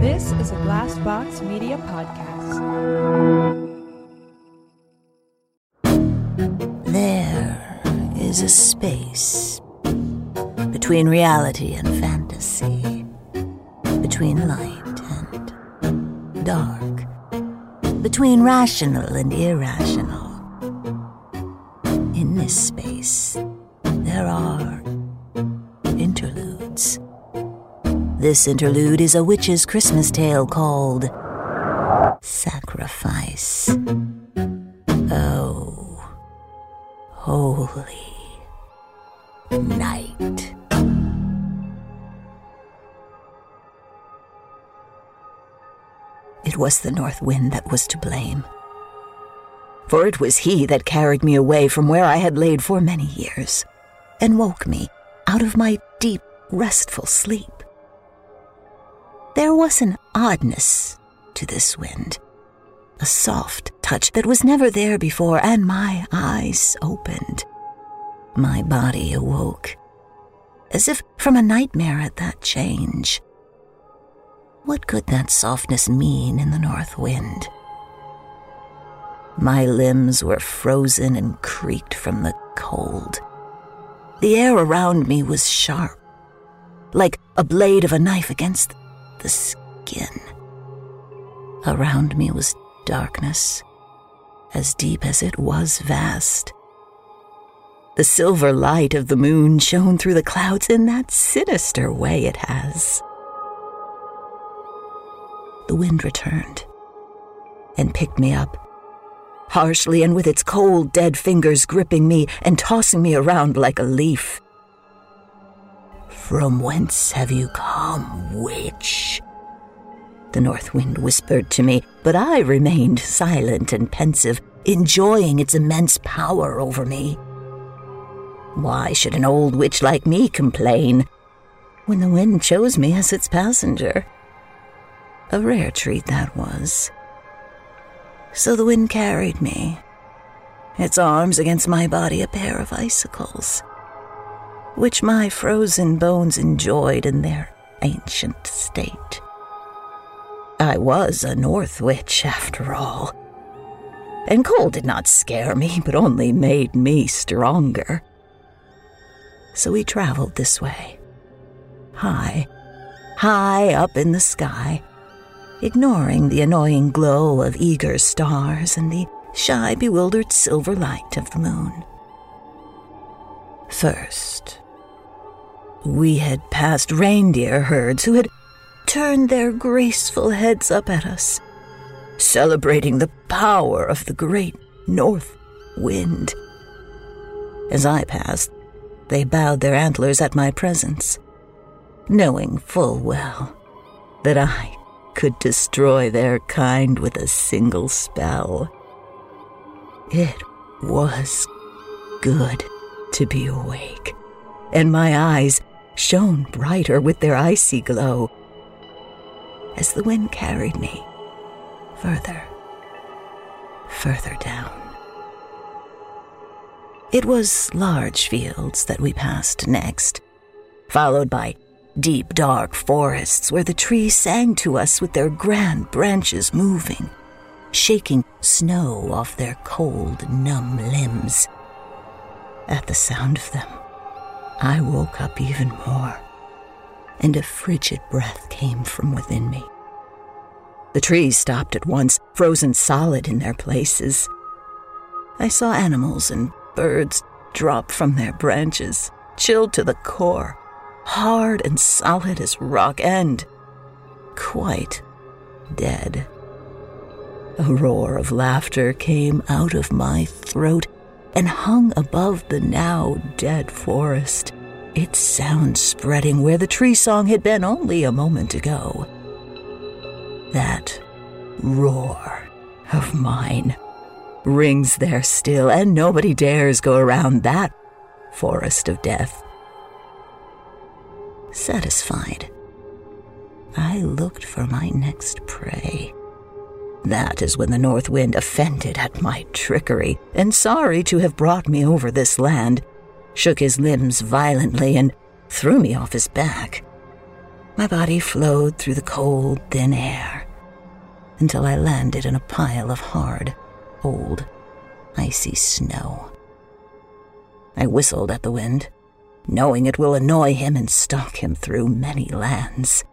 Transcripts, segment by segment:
This is a Glassbox Media podcast. There is a space between reality and fantasy, between light and dark, between rational and irrational. In this space, there are This interlude is a witch's Christmas tale called Sacrifice. Oh, holy night. It was the north wind that was to blame. For it was he that carried me away from where I had laid for many years, and woke me out of my deep, restful sleep. There was an oddness to this wind, a soft touch that was never there before, and my eyes opened. My body awoke, as if from a nightmare at that change. What could that softness mean in the north wind? My limbs were frozen and creaked from the cold. The air around me was sharp, like a blade of a knife against the skin. Around me was darkness, as deep as it was vast. The silver light of the moon shone through the clouds in that sinister way it has. The wind returned and picked me up, harshly and with its cold, dead fingers gripping me and tossing me around like a leaf. From whence have you come, witch? The north wind whispered to me, but I remained silent and pensive, enjoying its immense power over me. Why should an old witch like me complain when the wind chose me as its passenger? A rare treat that was. So the wind carried me, its arms against my body a pair of icicles, which my frozen bones enjoyed in their ancient state. I was a North Witch, after all. And cold did not scare me, but only made me stronger. So we traveled this way, high, high up in the sky, ignoring the annoying glow of eager stars and the shy, bewildered silver light of the moon. First, we had passed reindeer herds who had turned their graceful heads up at us, celebrating the power of the great north wind. As I passed, they bowed their antlers at my presence, knowing full well that I could destroy their kind with a single spell. It was good to be awake, and my eyes shone brighter with their icy glow as the wind carried me further, further down. It was large fields that we passed next, followed by deep, dark forests where the trees sang to us with their grand branches moving, shaking snow off their cold, numb limbs. At the sound of them, I woke up even more and a frigid breath came from within me. The trees stopped at once, frozen solid in their places. I saw animals and birds drop from their branches, chilled to the core, hard and solid as rock, and quite dead. A roar of laughter came out of my throat and hung above the now dead forest its sound spreading where the tree song had been only a moment ago. That roar of mine rings there still, and nobody dares go around that forest of death. Satisfied, I looked for my next prey. That is when the north wind, offended at my trickery and sorry to have brought me over this land, shook his limbs violently and threw me off his back. My body flowed through the cold, thin air until I landed in a pile of hard, old, icy snow. I whistled at the wind, knowing it will annoy him and stalk him through many lands.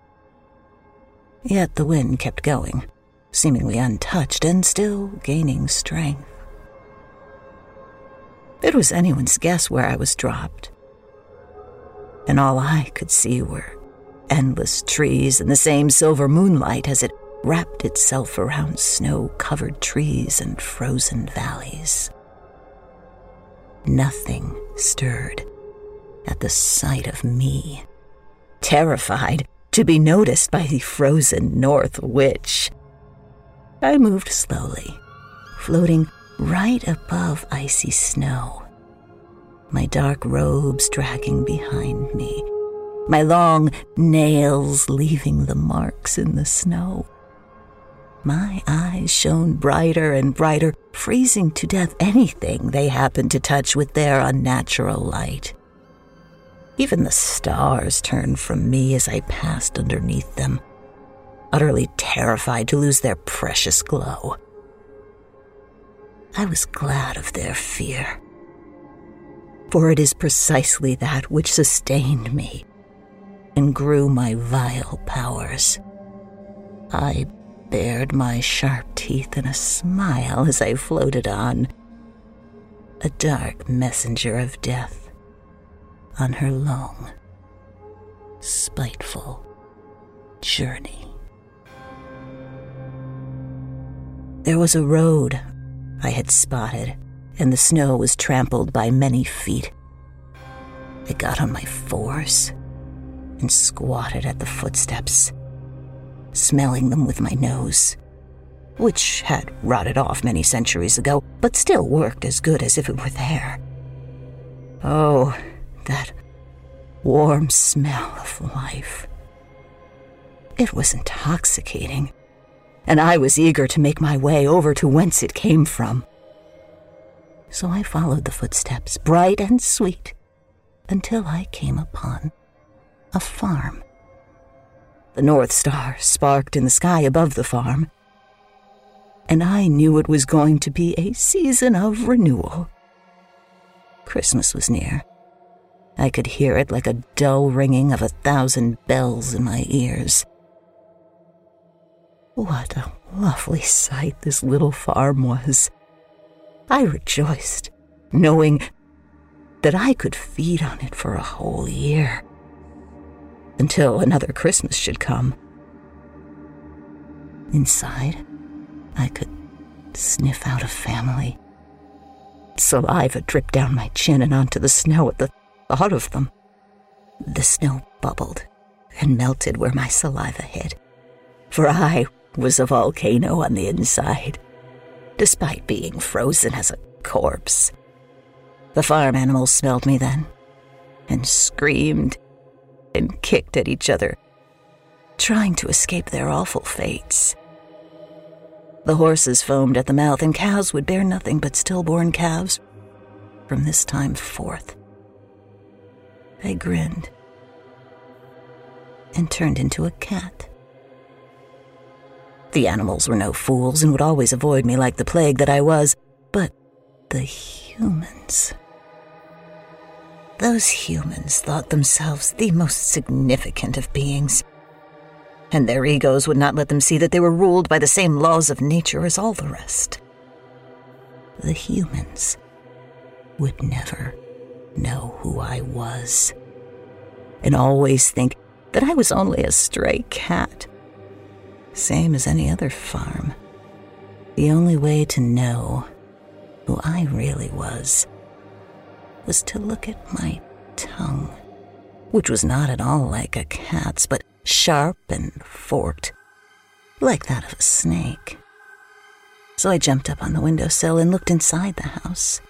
Yet the wind kept going, seemingly untouched and still gaining strength. It was anyone's guess where I was dropped. And all I could see were endless trees and the same silver moonlight as it wrapped itself around snow covered trees and frozen valleys. Nothing stirred at the sight of me, terrified to be noticed by the frozen North Witch. I moved slowly, floating right above icy snow, my dark robes dragging behind me, my long nails leaving the marks in the snow. My eyes shone brighter and brighter, freezing to death anything they happened to touch with their unnatural light. Even the stars turned from me as I passed underneath them, utterly terrified to lose their precious glow. I was glad of their fear, for it is precisely that which sustained me and grew my vile powers. I bared my sharp teeth in a smile as I floated on, a dark messenger of death on her long, spiteful journey. There was a road I had spotted, and the snow was trampled by many feet. I got on my fours and squatted at the footsteps smelling them with my nose, which had rotted off many centuries ago, but still worked as good as if it were there. Oh, that warm smell of life. It was intoxicating, and I was eager to make my way over to whence it came from. So I followed the footsteps, bright and sweet, until I came upon a farm. The North Star sparked in the sky above the farm, and I knew it was going to be a season of renewal. Christmas was near. I could hear it like a dull ringing of a thousand bells in my ears. What a lovely sight this little farm was. I rejoiced, knowing that I could feed on it for a whole year until another Christmas should come. Inside, I could sniff out a family. Saliva dripped down my chin and onto the snow at the thought of them. The snow bubbled and melted where my saliva hid, for I was a volcano on the inside, despite being frozen as a corpse. The farm animals smelled me then and screamed and kicked at each other, trying to escape their awful fates. The horses foamed at the mouth, and cows would bear nothing but stillborn calves from this time forth. I grinned and turned into a cat. The animals were no fools and would always avoid me like the plague that I was, but the humans. Those humans thought themselves the most significant of beings, and their egos would not let them see that they were ruled by the same laws of nature as all the rest. The humans would never know who I was, and always think that I was only a stray cat, same as any other farm. The only way to know who I really was was to look at my tongue, which was not at all like a cat's, but sharp and forked, like that of a snake. So I jumped up on the windowsill and looked inside the house.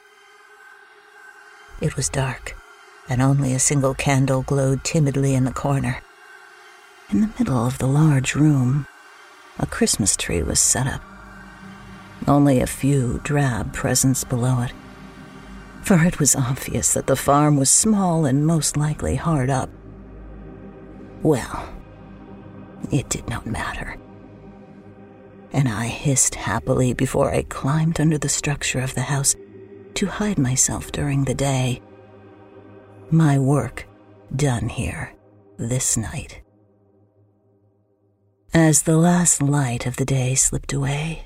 It was dark, and only a single candle glowed timidly in the corner. In the middle of the large room, a Christmas tree was set up. Only a few drab presents below it for it was obvious that the farm was small and most likely hard up. Well, It did not matter. And I hissed happily before I climbed under the structure of the house to hide myself during the day. My work done here this night. As the last light of the day slipped away,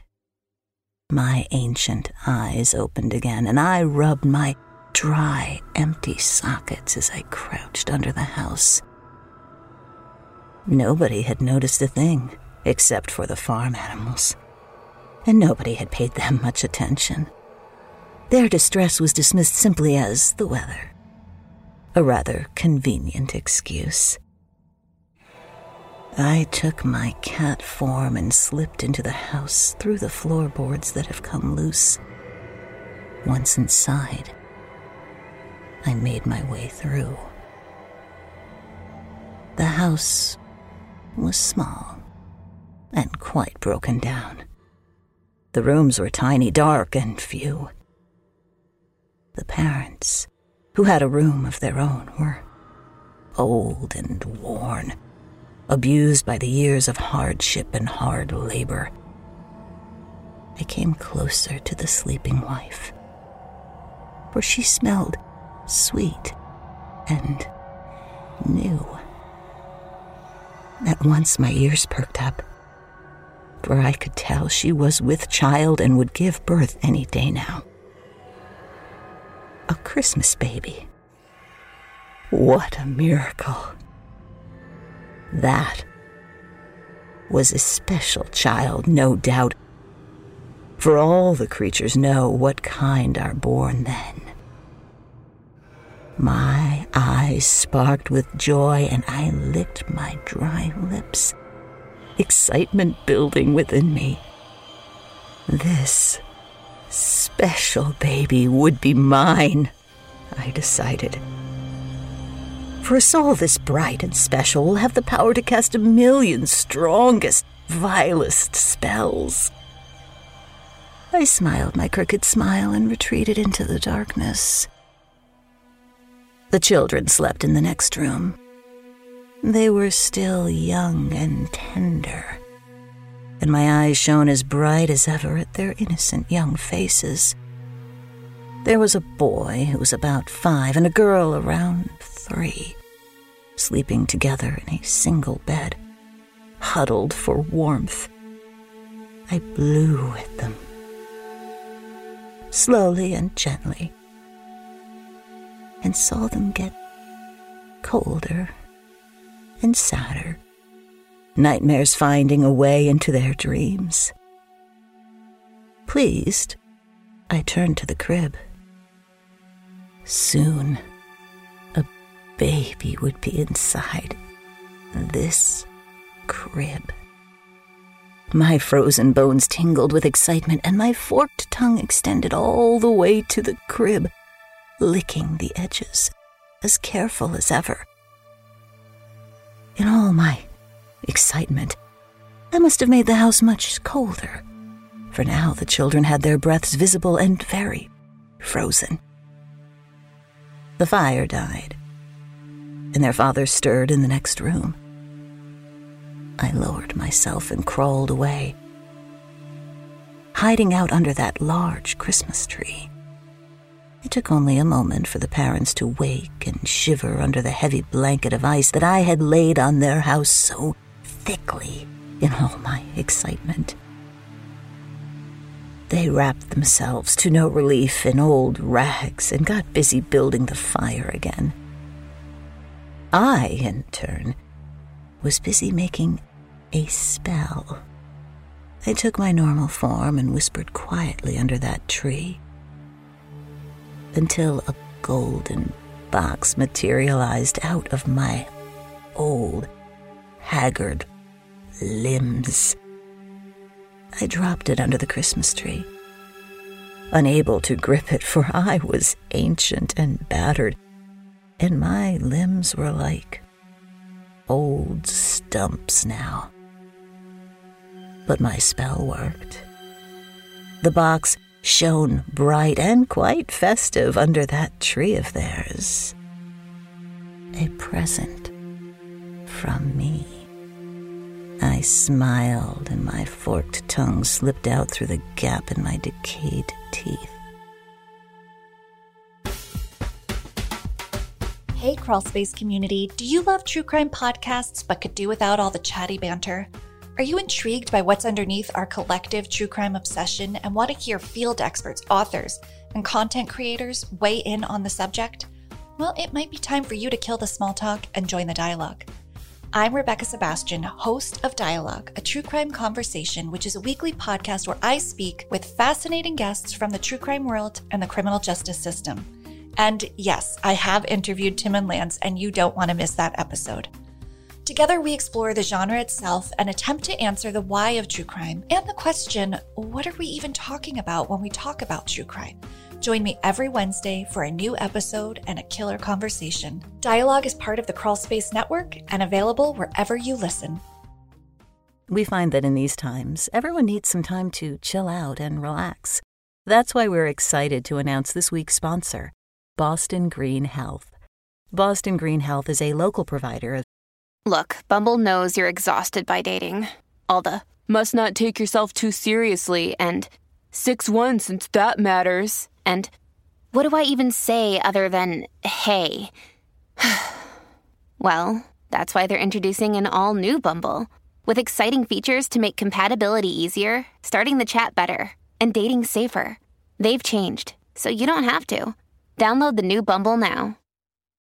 my ancient eyes opened again, and I rubbed my dry, empty sockets as I crouched under the house. Nobody had noticed a thing except for the farm animals, and nobody had paid them much attention. Their distress was dismissed simply as the weather, a rather convenient excuse. I took my cat form and slipped into the house through the floorboards that have come loose. Once inside, I made my way through. The house was small and quite broken down. The rooms were tiny, dark, and few. The parents, who had a room of their own, were old and worn, abused by the years of hardship and hard labor. I came closer to the sleeping wife, for she smelled sweet and new. At once my ears perked up, for I could tell she was with child and would give birth any day now. A Christmas baby. What a miracle. That was a special child, no doubt, for all the creatures know what kind are born then. My eyes sparked with joy, and I licked my dry lips, excitement building within me. This special baby would be mine, I decided. For a soul this bright and special will have the power to cast a million strongest, vilest spells. I smiled my crooked smile and retreated into the darkness. The children slept in the next room. They were still young and tender, and my eyes shone as bright as ever at their innocent young faces. There was a boy who was about five and a girl around three, sleeping together in a single bed, huddled for warmth. I blew at them, slowly and gently and saw them get colder and sadder, nightmares finding a way into their dreams. Pleased, I turned to the crib. Soon, baby would be inside this crib. My frozen bones tingled with excitement, and my forked tongue extended all the way to the crib licking the edges, as careful as ever. In all my excitement, I must have made the house much colder, for now the children had their breaths visible and very frozen. The fire died, and their father stirred in the next room. I lowered myself and crawled away, hiding out under that large Christmas tree. It took only a moment for the parents to wake and shiver under the heavy blanket of ice that I had laid on their house so thickly in all my excitement. They wrapped themselves to no relief in old rags and got busy building the fire again. I, in turn, was busy making a spell. I took my normal form and whispered quietly under that tree until a golden box materialized out of my old, haggard limbs. I dropped it under the Christmas tree, unable to grip it, for I was ancient and battered, and my limbs were like old stumps now. But my spell worked. The box shone bright and quite festive under that tree of theirs. A present from me. I smiled and my forked tongue slipped out through the gap in my decayed teeth. Hey, Crawlspace community, do you love true crime podcasts but could do without all the chatty banter? Are you intrigued by what's underneath our collective true crime obsession and want to hear field experts, authors, and content creators weigh in on the subject? Well, it might be time for you to kill the small talk and join the dialogue. I'm Rebecca Sebastian, host of Dialogue, a true crime conversation, which is a weekly podcast where I speak with fascinating guests from the true crime world and the criminal justice system. And yes, I have interviewed Tim and Lance, and you don't want to miss that episode. Together, we explore the genre itself and attempt to answer the why of true crime and the question what are we even talking about when we talk about true crime? Join me every Wednesday for a new episode and a killer conversation. Dialogue is part of the Crawlspace Network and available wherever you listen. We find that in these times, everyone needs some time to chill out and relax. That's why we're excited to announce this week's sponsor, Boston Green Health. Boston Green Health is a local provider of Look, Bumble knows you're exhausted by dating. All the must not take yourself too seriously and 6 1 since that matters. And what do I even say other than hey? well, that's why they're introducing an all new Bumble with exciting features to make compatibility easier, starting the chat better, and dating safer. They've changed, so you don't have to. Download the new Bumble now.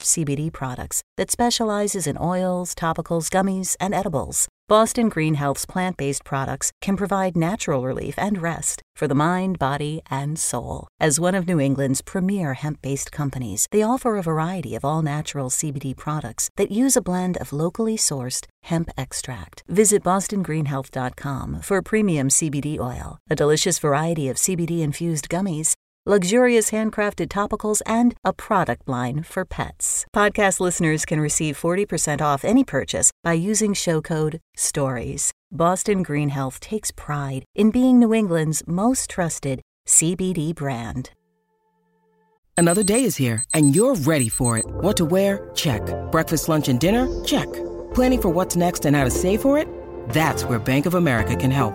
CBD products that specializes in oils, topicals, gummies, and edibles. Boston Green Health's plant based products can provide natural relief and rest for the mind, body, and soul. As one of New England's premier hemp based companies, they offer a variety of all natural CBD products that use a blend of locally sourced hemp extract. Visit bostongreenhealth.com for premium CBD oil, a delicious variety of CBD infused gummies luxurious handcrafted topicals, and a product line for pets. Podcast listeners can receive 40% off any purchase by using show code STORIES. Boston Green Health takes pride in being New England's most trusted CBD brand. Another day is here, and you're ready for it. What to wear? Check. Breakfast, lunch, and dinner? Check. Planning for what's next and how to save for it? That's where Bank of America can help.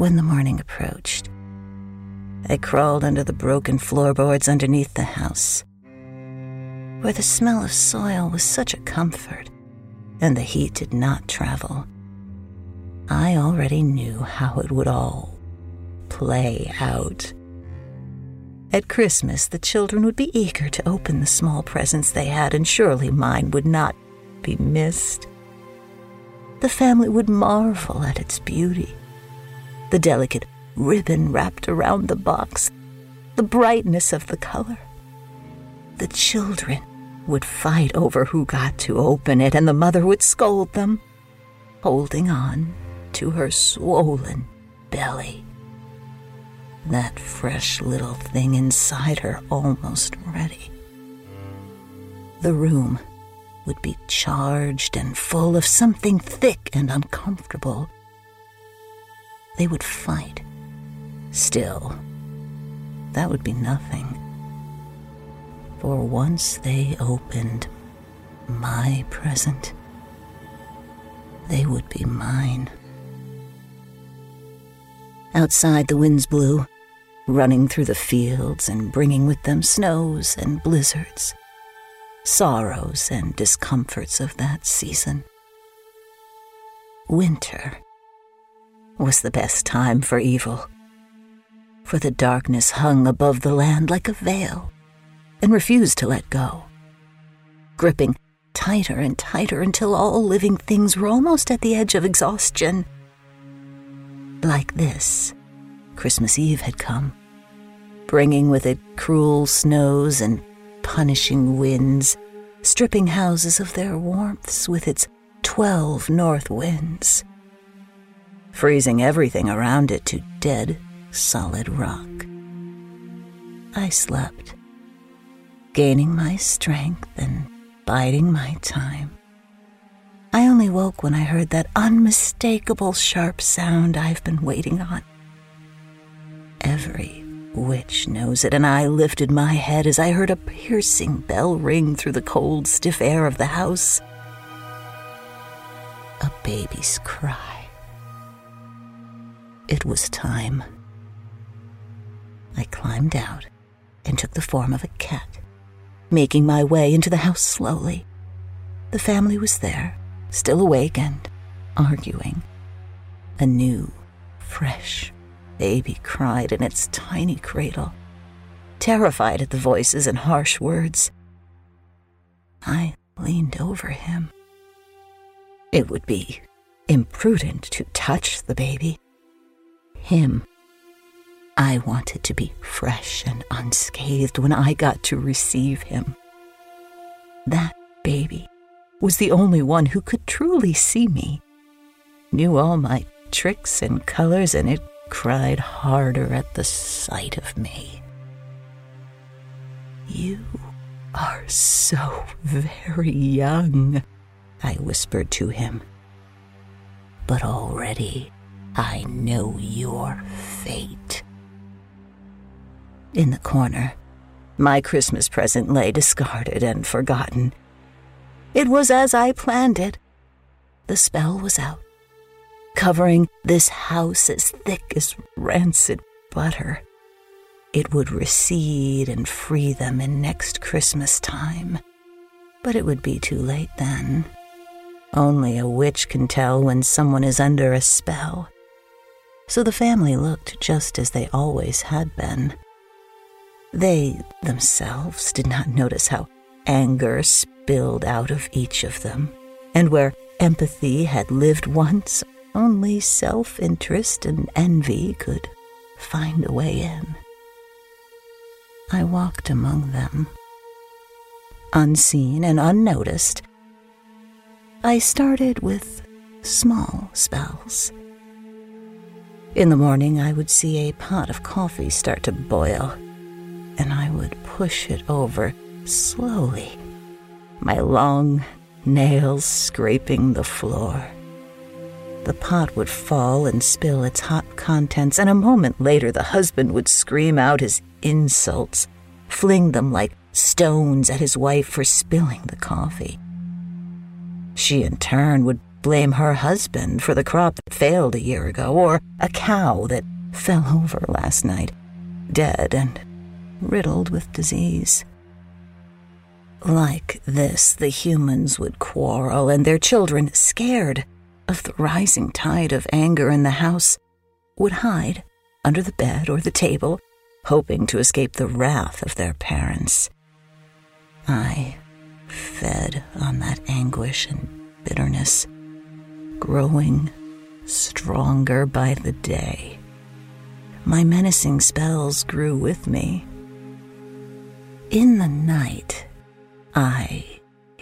When the morning approached, I crawled under the broken floorboards underneath the house, where the smell of soil was such a comfort and the heat did not travel. I already knew how it would all play out. At Christmas, the children would be eager to open the small presents they had, and surely mine would not be missed. The family would marvel at its beauty the delicate ribbon wrapped around the box, the brightness of the color. The children would fight over who got to open it, and the mother would scold them, holding on to her swollen belly. That fresh little thing inside her almost ready. The room would be charged and full of something thick and uncomfortable they would fight. Still, that would be nothing. For once they opened my present, they would be mine. Outside, the winds blew, running through the fields and bringing with them snows and blizzards, sorrows and discomforts of that season. Winter was the best time for evil. for the darkness hung above the land like a veil and refused to let go, gripping tighter and tighter until all living things were almost at the edge of exhaustion. Like this, Christmas Eve had come, bringing with it cruel snows and punishing winds, stripping houses of their warmths with its twelve north winds, freezing everything around it to dead, solid rock. I slept, gaining my strength and biding my time. I only woke when I heard that unmistakable sharp sound I've been waiting on. Every witch knows it, and I lifted my head as I heard a piercing bell ring through the cold, stiff air of the house. A baby's cry. It was time. I climbed out and took the form of a cat making my way into the house slowly. The family was there, still awake and arguing. A new, fresh baby cried in its tiny cradle, terrified at the voices and harsh words. I leaned over him. It would be imprudent to touch the baby. Him I wanted to be fresh and unscathed when I got to receive him. That baby was the only one who could truly see me, knew all my tricks and colors, and it cried harder at the sight of me. You are so very young, I whispered to him. But already I know your fate. In the corner, my Christmas present lay discarded and forgotten. It was as I planned it. The spell was out, covering this house as thick as rancid butter. It would recede and free them in next Christmas time. But it would be too late then. Only a witch can tell when someone is under a spell. So the family looked just as they always had been they themselves did not notice how anger spilled out of each of them, and where empathy had lived once, only self interest and envy could find a way in. I walked among them, unseen and unnoticed. I started with small spells. In the morning, I would see a pot of coffee start to boil and I would push it over slowly, my long nails scraping the floor. The pot would fall and spill its hot contents, and a moment later the husband would scream out his insults, fling them like stones at his wife for spilling the coffee. She, in turn, would blame her husband for the crop that failed a year ago, or a cow that fell over last night, dead and riddled with disease. Like this, the humans would quarrel, and their children, scared of the rising tide of anger in the house, would hide under the bed or the table, hoping to escape the wrath of their parents. I fed on that anguish and bitterness, growing stronger by the day. My menacing spells grew with me, in the night, I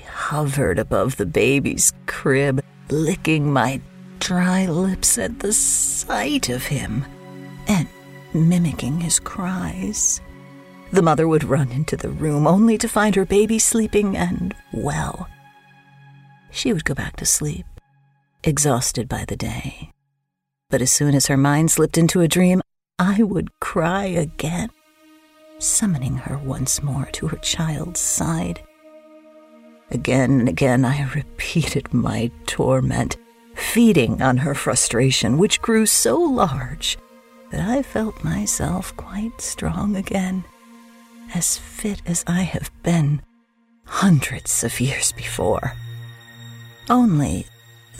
hovered above the baby's crib, licking my dry lips at the sight of him and mimicking his cries. The mother would run into the room only to find her baby sleeping and well. She would go back to sleep, exhausted by the day. But as soon as her mind slipped into a dream, I would cry again summoning her once more to her child's side. Again and again I repeated my torment, feeding on her frustration, which grew so large that I felt myself quite strong again, as fit as I have been hundreds of years before. Only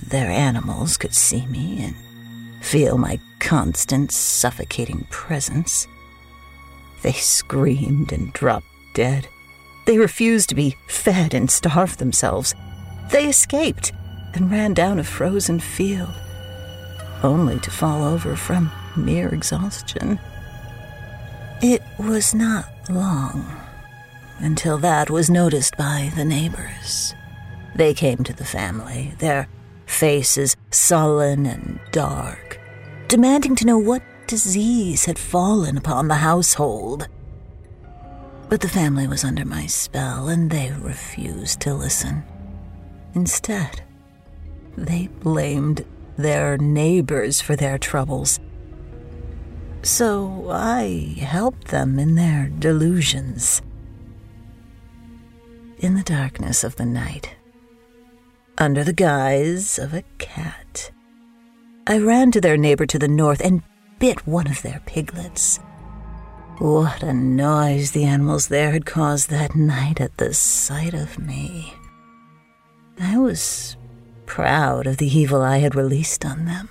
their animals could see me and feel my constant suffocating presence. They screamed and dropped dead. They refused to be fed and starved themselves. They escaped and ran down a frozen field, only to fall over from mere exhaustion. It was not long until that was noticed by the neighbors. They came to the family, their faces sullen and dark, demanding to know what disease had fallen upon the household. But the family was under my spell, and they refused to listen. Instead, they blamed their neighbors for their troubles. So I helped them in their delusions. In the darkness of the night, under the guise of a cat, I ran to their neighbor to the north and bit one of their piglets. What a noise the animals there had caused that night at the sight of me. I was proud of the evil I had released on them.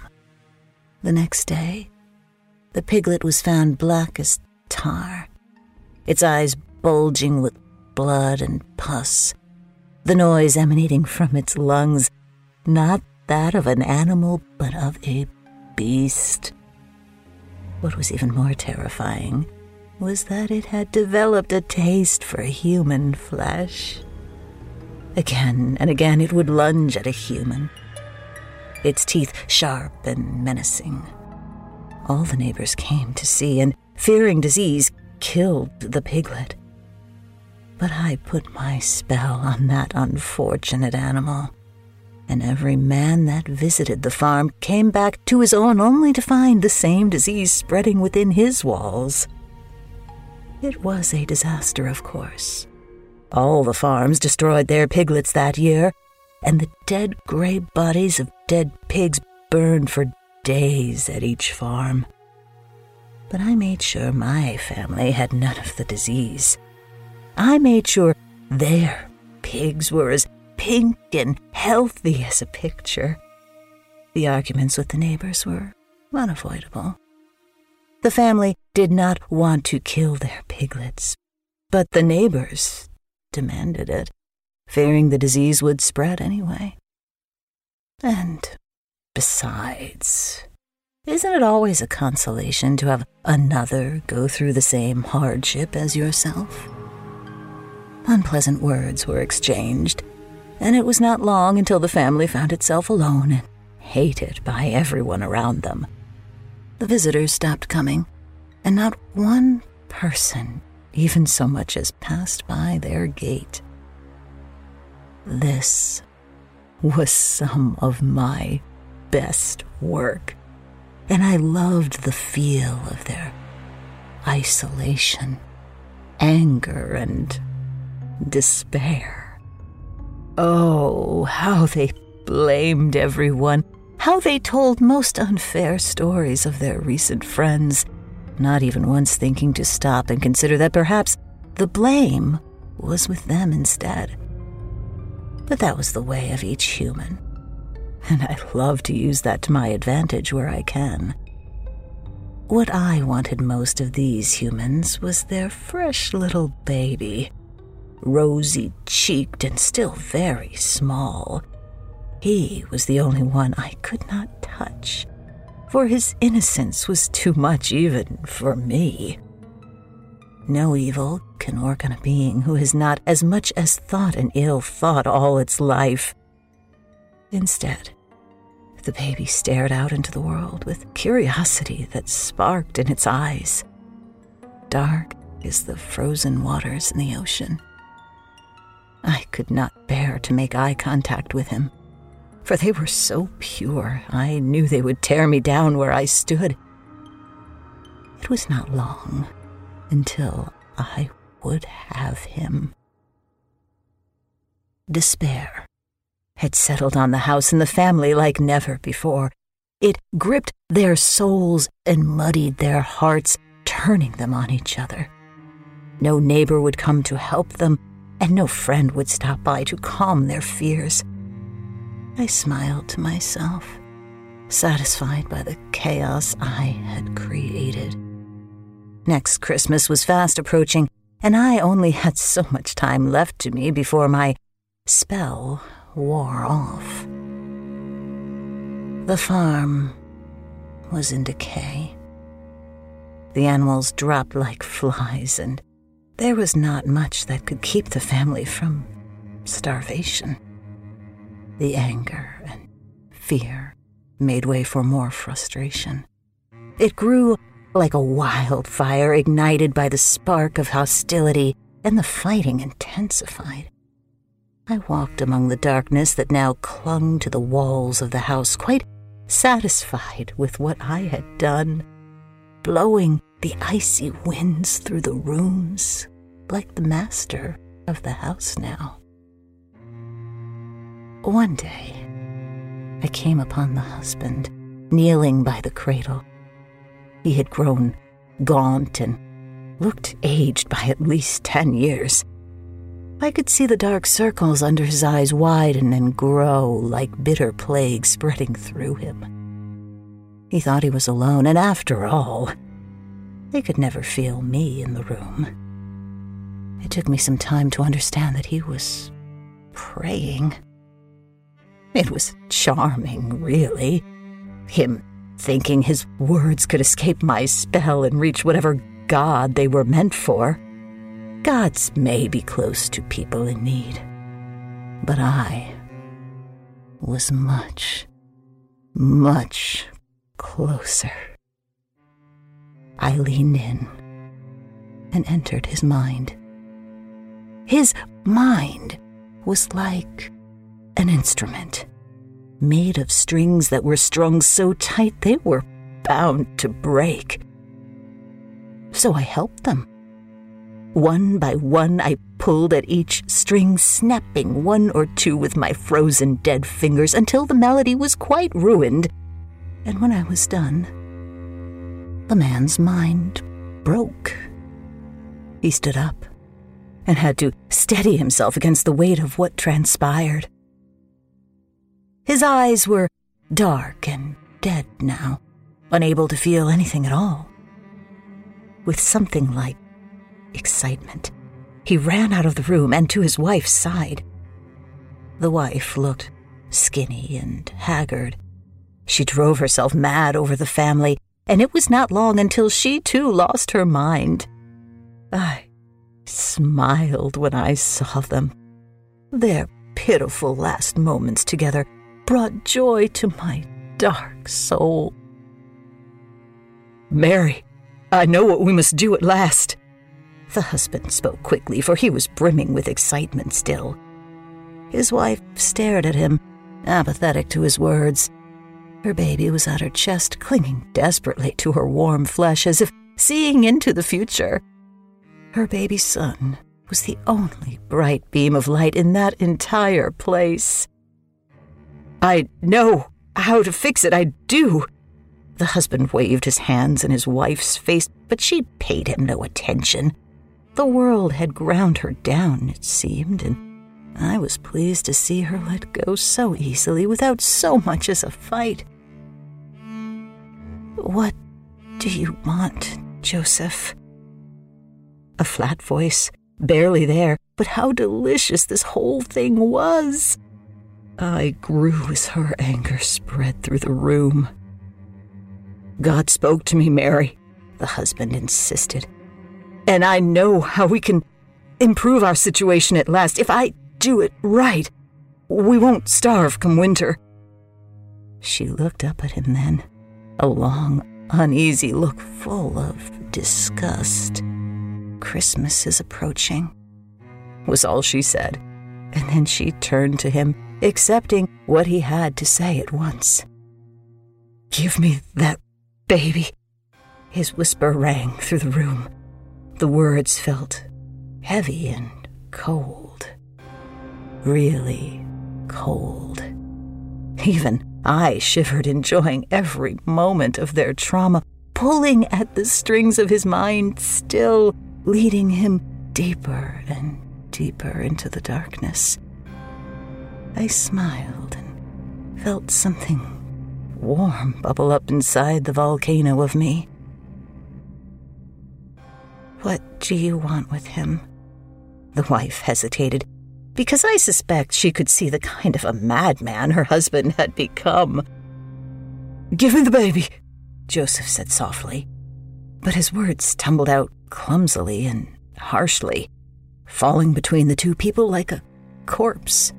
The next day, the piglet was found black as tar, its eyes bulging with blood and pus, the noise emanating from its lungs not that of an animal, but of a beast. What was even more terrifying was that it had developed a taste for human flesh. Again and again it would lunge at a human, its teeth sharp and menacing. All the neighbors came to see, and fearing disease, killed the piglet. But I put my spell on that unfortunate animal and every man that visited the farm came back to his own only to find the same disease spreading within his walls. It was a disaster, of course. All the farms destroyed their piglets that year, and the dead gray bodies of dead pigs burned for days at each farm. But I made sure my family had none of the disease. I made sure their pigs were as pink and healthy as a picture. The arguments with the neighbors were unavoidable. The family did not want to kill their piglets, but the neighbors demanded it, fearing the disease would spread anyway. And besides, isn't it always a consolation to have another go through the same hardship as yourself? Unpleasant words were exchanged, and it was not long until the family found itself alone and hated by everyone around them. The visitors stopped coming, and not one person even so much as passed by their gate. This was some of my best work, and I loved the feel of their isolation, anger, and despair. Oh, how they blamed everyone. How they told most unfair stories of their recent friends, not even once thinking to stop and consider that perhaps the blame was with them instead. But that was the way of each human, and I love to use that to my advantage where I can. What I wanted most of these humans was their fresh little baby rosy cheeked and still very small. He was the only one I could not touch, for his innocence was too much even for me. No evil can work on a being who has not as much as thought an ill thought all its life. Instead, the baby stared out into the world with curiosity that sparked in its eyes. Dark as the frozen waters in the ocean. I could not bear to make eye contact with him, for they were so pure I knew they would tear me down where I stood. It was not long until I would have him. Despair had settled on the house and the family like never before. It gripped their souls and muddied their hearts, turning them on each other. No neighbor would come to help them, and no friend would stop by to calm their fears. I smiled to myself, satisfied by the chaos I had created. Next Christmas was fast approaching, and I only had so much time left to me before my spell wore off. The farm was in decay. The animals dropped like flies, and there was not much that could keep the family from starvation. The anger and fear made way for more frustration. It grew like a wildfire ignited by the spark of hostility, and the fighting intensified. I walked among the darkness that now clung to the walls of the house, quite satisfied with what I had done, blowing the icy winds through the rooms like the master of the house now. One day, I came upon the husband kneeling by the cradle. He had grown gaunt and looked aged by at least ten years. I could see the dark circles under his eyes widen and grow like bitter plague spreading through him. He thought he was alone, and after all, they could never feel me in the room. It took me some time to understand that he was praying. It was charming, really. Him thinking his words could escape my spell and reach whatever God they were meant for. Gods may be close to people in need, but I was much, much closer. I leaned in and entered his mind. His mind was like an instrument made of strings that were strung so tight they were bound to break. So I helped them. One by one, I pulled at each string, snapping one or two with my frozen dead fingers until the melody was quite ruined. And when I was done, the man's mind broke. He stood up and had to steady himself against the weight of what transpired. His eyes were dark and dead now, unable to feel anything at all. With something like excitement, he ran out of the room and to his wife's side. The wife looked skinny and haggard. She drove herself mad over the family, and it was not long until she too lost her mind. I smiled when I saw them. Their pitiful last moments together brought joy to my dark soul. Mary, I know what we must do at last. The husband spoke quickly, for he was brimming with excitement still. His wife stared at him, apathetic to his words. Her baby was at her chest, clinging desperately to her warm flesh as if seeing into the future. Her baby son was the only bright beam of light in that entire place. I know how to fix it, I do. The husband waved his hands in his wife's face, but she paid him no attention. The world had ground her down, it seemed, and I was pleased to see her let go so easily without so much as a fight. What do you want, Joseph? A flat voice, barely there, but how delicious this whole thing was! I grew as her anger spread through the room. God spoke to me, Mary, the husband insisted. And I know how we can improve our situation at last. If I do it right, we won't starve come winter. She looked up at him then, a long, uneasy look full of disgust. Christmas is approaching, was all she said, and then she turned to him accepting what he had to say at once. Give me that baby. His whisper rang through the room. The words felt heavy and cold. Really cold. Even I shivered, enjoying every moment of their trauma, pulling at the strings of his mind, still leading him deeper and deeper into the darkness. I smiled and felt something warm bubble up inside the volcano of me. What do you want with him? The wife hesitated, because I suspect she could see the kind of a madman her husband had become. Give me the baby, Joseph said softly. But his words tumbled out clumsily and harshly, falling between the two people like a corpse.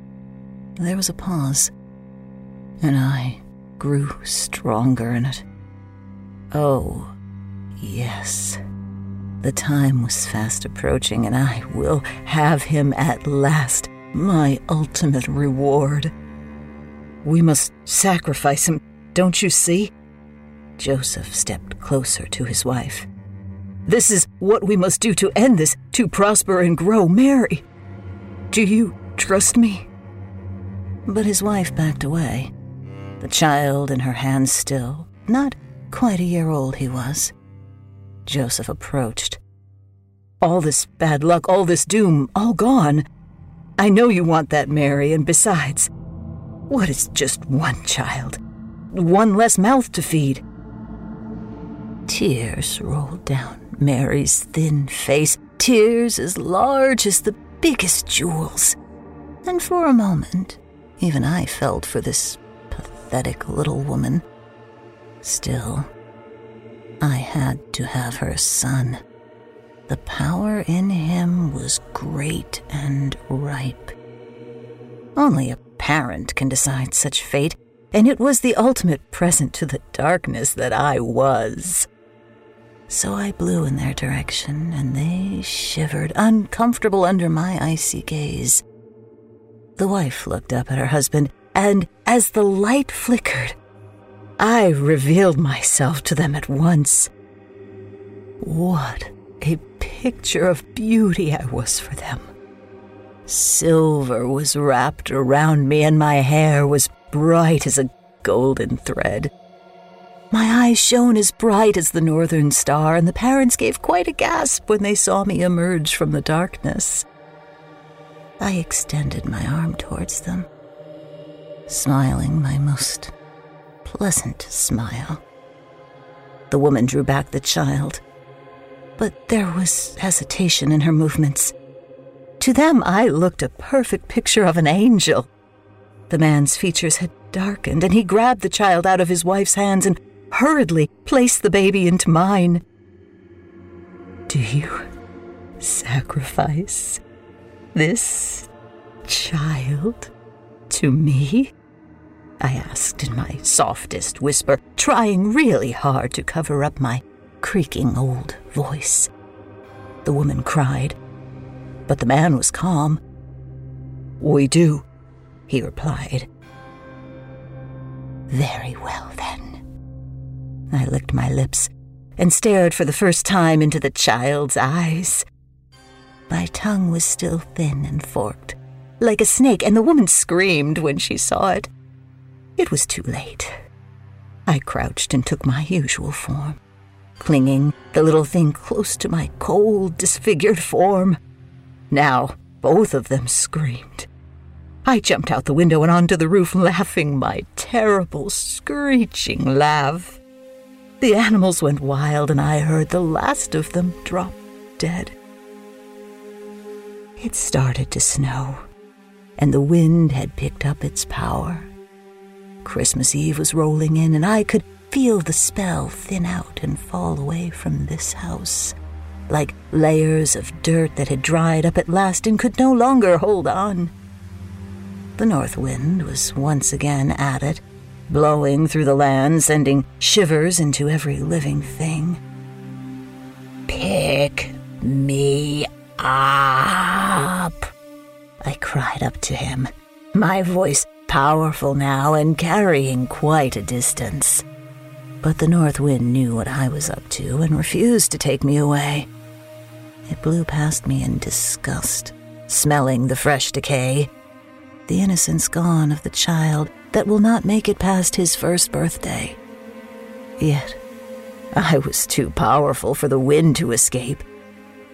There was a pause, and I grew stronger in it. Oh, yes. The time was fast approaching, and I will have him at last, my ultimate reward. We must sacrifice him, don't you see? Joseph stepped closer to his wife. This is what we must do to end this, to prosper and grow. Mary, do you trust me? But his wife backed away, the child in her hands still, not quite a year old he was. Joseph approached. All this bad luck, all this doom, all gone. I know you want that, Mary, and besides, what is just one child? One less mouth to feed. Tears rolled down Mary's thin face, tears as large as the biggest jewels. And for a moment, even I felt for this pathetic little woman. Still, I had to have her son. The power in him was great and ripe. Only a parent can decide such fate, and it was the ultimate present to the darkness that I was. So I blew in their direction, and they shivered, uncomfortable under my icy gaze. The wife looked up at her husband, and as the light flickered, I revealed myself to them at once. What a picture of beauty I was for them. Silver was wrapped around me, and my hair was bright as a golden thread. My eyes shone as bright as the northern star, and the parents gave quite a gasp when they saw me emerge from the darkness. I extended my arm towards them, smiling my most pleasant smile. The woman drew back the child, but there was hesitation in her movements. To them, I looked a perfect picture of an angel. The man's features had darkened, and he grabbed the child out of his wife's hands and hurriedly placed the baby into mine. Do you sacrifice this child to me? I asked in my softest whisper, trying really hard to cover up my creaking old voice. The woman cried, but the man was calm. We do, he replied. Very well, then. I licked my lips and stared for the first time into the child's eyes. My tongue was still thin and forked, like a snake, and the woman screamed when she saw it. It was too late. I crouched and took my usual form, clinging the little thing close to my cold, disfigured form. Now, both of them screamed. I jumped out the window and onto the roof, laughing my terrible, screeching laugh. The animals went wild, and I heard the last of them drop dead. It started to snow, and the wind had picked up its power. Christmas Eve was rolling in, and I could feel the spell thin out and fall away from this house, like layers of dirt that had dried up at last and could no longer hold on. The north wind was once again at it, blowing through the land, sending shivers into every living thing. Pick me up, I cried up to him, my voice powerful now and carrying quite a distance. But the north wind knew what I was up to and refused to take me away. It blew past me in disgust, smelling the fresh decay, the innocence gone of the child that will not make it past his first birthday. Yet, I was too powerful for the wind to escape.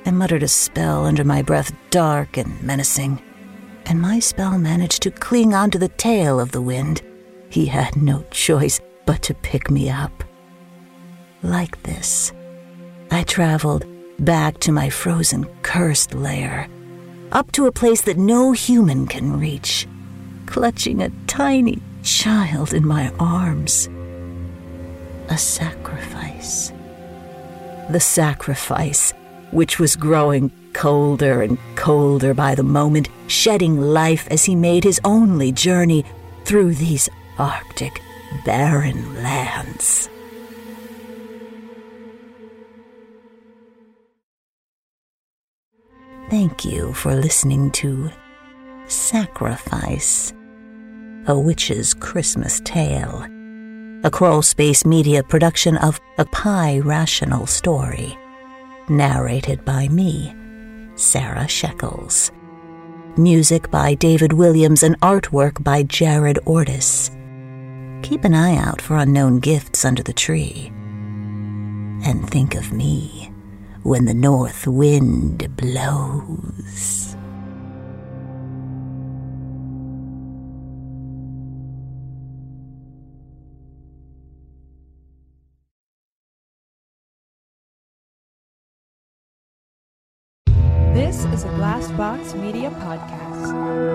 I muttered a spell under my breath, dark and menacing and my spell managed to cling onto the tail of the wind. He had no choice but to pick me up. Like this, I traveled back to my frozen, cursed lair, up to a place that no human can reach, clutching a tiny child in my arms. A sacrifice. The sacrifice, which was growing colder and colder by the moment, shedding life as he made his only journey through these Arctic, barren lands. Thank you for listening to Sacrifice, a witch's Christmas tale, a crawl space media production of a Pie Rational story, narrated by me, Sarah Shekels. Music by David Williams and artwork by Jared Ortis. Keep an eye out for unknown gifts under the tree. And think of me when the north wind blows. Media podcast.